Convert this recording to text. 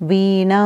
வீணா